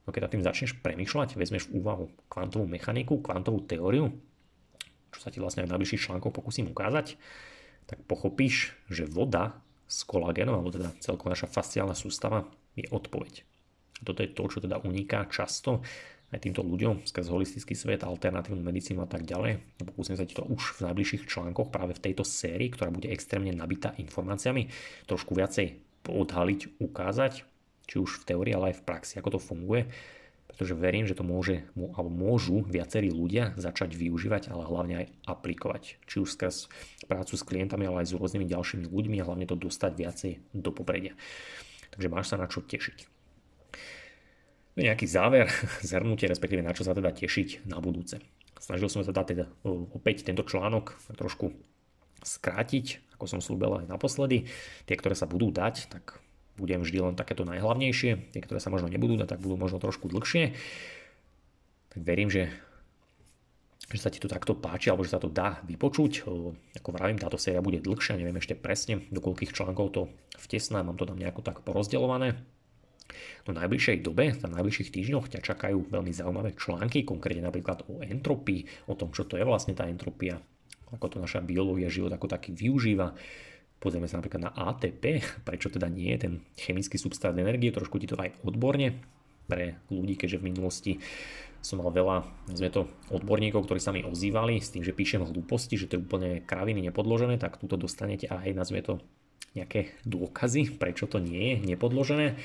No keď tým začneš premyšľať, vezmeš v úvahu kvantovú mechaniku, kvantovú teóriu, čo sa ti vlastne v najbližších článkoch pokúsim ukázať, tak pochopíš, že voda s kolagénom, alebo teda celková naša fasciálna sústava je odpoveď. A toto je to, čo teda uniká často aj týmto ľuďom skrz holistický svet, alternatívnu medicínu a tak ďalej. Pokúsim sa ti to už v najbližších článkoch práve v tejto sérii, ktorá bude extrémne nabitá informáciami, trošku viacej odhaliť, ukázať, či už v teórii, ale aj v praxi, ako to funguje, pretože verím, že to môže, alebo môžu viacerí ľudia začať využívať, ale hlavne aj aplikovať. Či už skrz prácu s klientami, ale aj s rôznymi ďalšími ľuďmi a hlavne to dostať viacej do popredia. Takže máš sa na čo tešiť nejaký záver, (laughs) zhrnutie, respektíve na čo sa teda tešiť na budúce. Snažil som sa teda, teda opäť tento článok trošku skrátiť, ako som slúbil aj naposledy. Tie, ktoré sa budú dať, tak budem vždy len takéto najhlavnejšie. Tie, ktoré sa možno nebudú dať, tak budú možno trošku dlhšie. Tak verím, že že sa ti to takto páči, alebo že sa to dá vypočuť. Ako vravím, táto séria bude dlhšia, neviem ešte presne, do koľkých článkov to vtesná, mám to tam nejako tak porozdeľované. No najbližšej dobe, v najbližších týždňoch ťa čakajú veľmi zaujímavé články, konkrétne napríklad o entropii, o tom, čo to je vlastne tá entropia, ako to naša biológia, život ako taký využíva. Pozrieme sa napríklad na ATP, prečo teda nie je ten chemický substrát energie, trošku ti to aj odborne pre ľudí, keďže v minulosti som mal veľa, sme to, odborníkov, ktorí sa mi ozývali s tým, že píšem hlúposti, že to je úplne kraviny nepodložené, tak túto dostanete aj nazve to nejaké dôkazy, prečo to nie je nepodložené.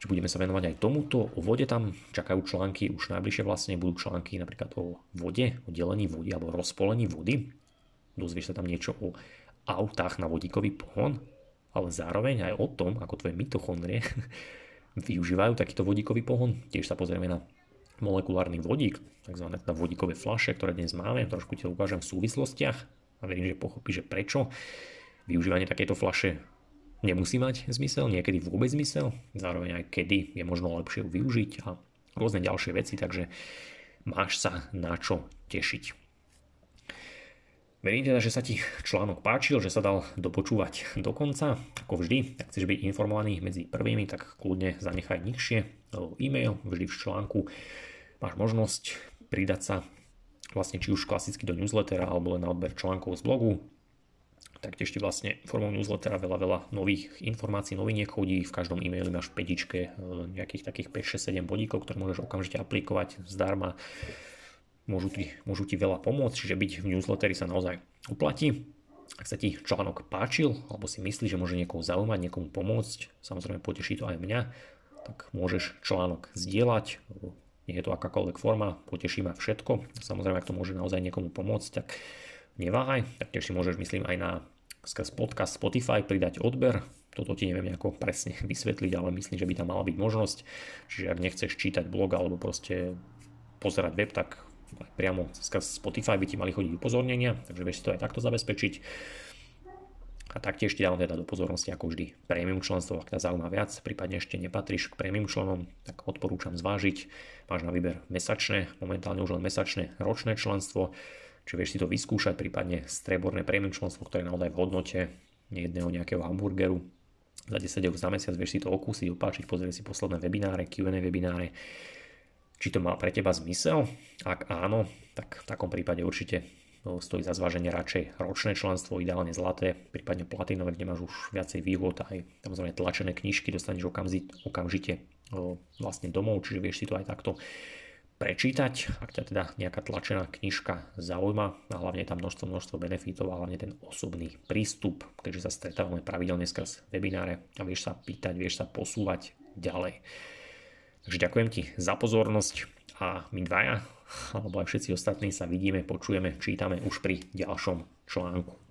Čiže budeme sa venovať aj tomuto. O vode tam čakajú články, už najbližšie vlastne budú články napríklad o vode, o delení vody alebo rozpolení vody. Dozvieš sa tam niečo o autách na vodíkový pohon, ale zároveň aj o tom, ako tvoje mitochondrie (laughs) využívajú takýto vodíkový pohon. Tiež sa pozrieme na molekulárny vodík, tzv. na vodíkové flaše, ktoré dnes máme. Trošku ti ukážem v súvislostiach a verím, že pochopíš, že prečo využívanie takéto flaše nemusí mať zmysel, niekedy vôbec zmysel, zároveň aj kedy je možno lepšie ju využiť a rôzne ďalšie veci, takže máš sa na čo tešiť. Verím teda, že sa ti článok páčil, že sa dal dopočúvať do konca. Ako vždy, ak chceš byť informovaný medzi prvými, tak kľudne zanechaj nižšie e-mail, vždy v článku máš možnosť pridať sa vlastne či už klasicky do newslettera alebo len na odber článkov z blogu. Taktiež ti vlastne formou newslettera veľa, veľa nových informácií, noviniek chodí. V každom e-maili máš pedičke e, nejakých takých 5, 6, 7 bodíkov, ktoré môžeš okamžite aplikovať zdarma. Môžu ti, môžu ti veľa pomôcť, čiže byť v newsletteri sa naozaj uplatí. Ak sa ti článok páčil, alebo si myslíš, že môže niekoho zaujímať, niekomu pomôcť, samozrejme poteší to aj mňa, tak môžeš článok zdieľať, nie je to akákoľvek forma, poteší ma všetko. Samozrejme, ak to môže naozaj niekomu pomôcť, tak neváhaj. Taktiež si môžeš, myslím, aj na skrz podcast Spotify pridať odber. Toto ti neviem nejako presne (laughs) vysvetliť, ale myslím, že by tam mala byť možnosť. Čiže ak nechceš čítať blog alebo proste pozerať web, tak priamo skrz Spotify by ti mali chodiť upozornenia, takže vieš si to aj takto zabezpečiť. A taktiež ti dávam teda do pozornosti ako vždy premium členstvo, ak ťa zaujíma viac, prípadne ešte nepatríš k premium členom, tak odporúčam zvážiť. Máš na výber mesačné, momentálne už len mesačné ročné členstvo, či vieš si to vyskúšať, prípadne streborné premium členstvo, ktoré je naozaj v hodnote nejedného nejakého hamburgeru. Za 10 eur za mesiac vieš si to okúsiť, opáčiť, pozrieť si posledné webináre, Q&A webináre, či to má pre teba zmysel. Ak áno, tak v takom prípade určite no, stojí za zváženie radšej ročné členstvo, ideálne zlaté, prípadne platinové, kde máš už viacej výhod, aj samozrejme tlačené knižky dostaneš okamžite vlastne domov, čiže vieš si to aj takto prečítať, ak ťa teda nejaká tlačená knižka zaujíma a hlavne tam množstvo, množstvo benefitov a hlavne ten osobný prístup, keďže sa stretávame pravidelne skrz webináre a vieš sa pýtať, vieš sa posúvať ďalej. Takže ďakujem ti za pozornosť a my dvaja, alebo aj všetci ostatní sa vidíme, počujeme, čítame už pri ďalšom článku.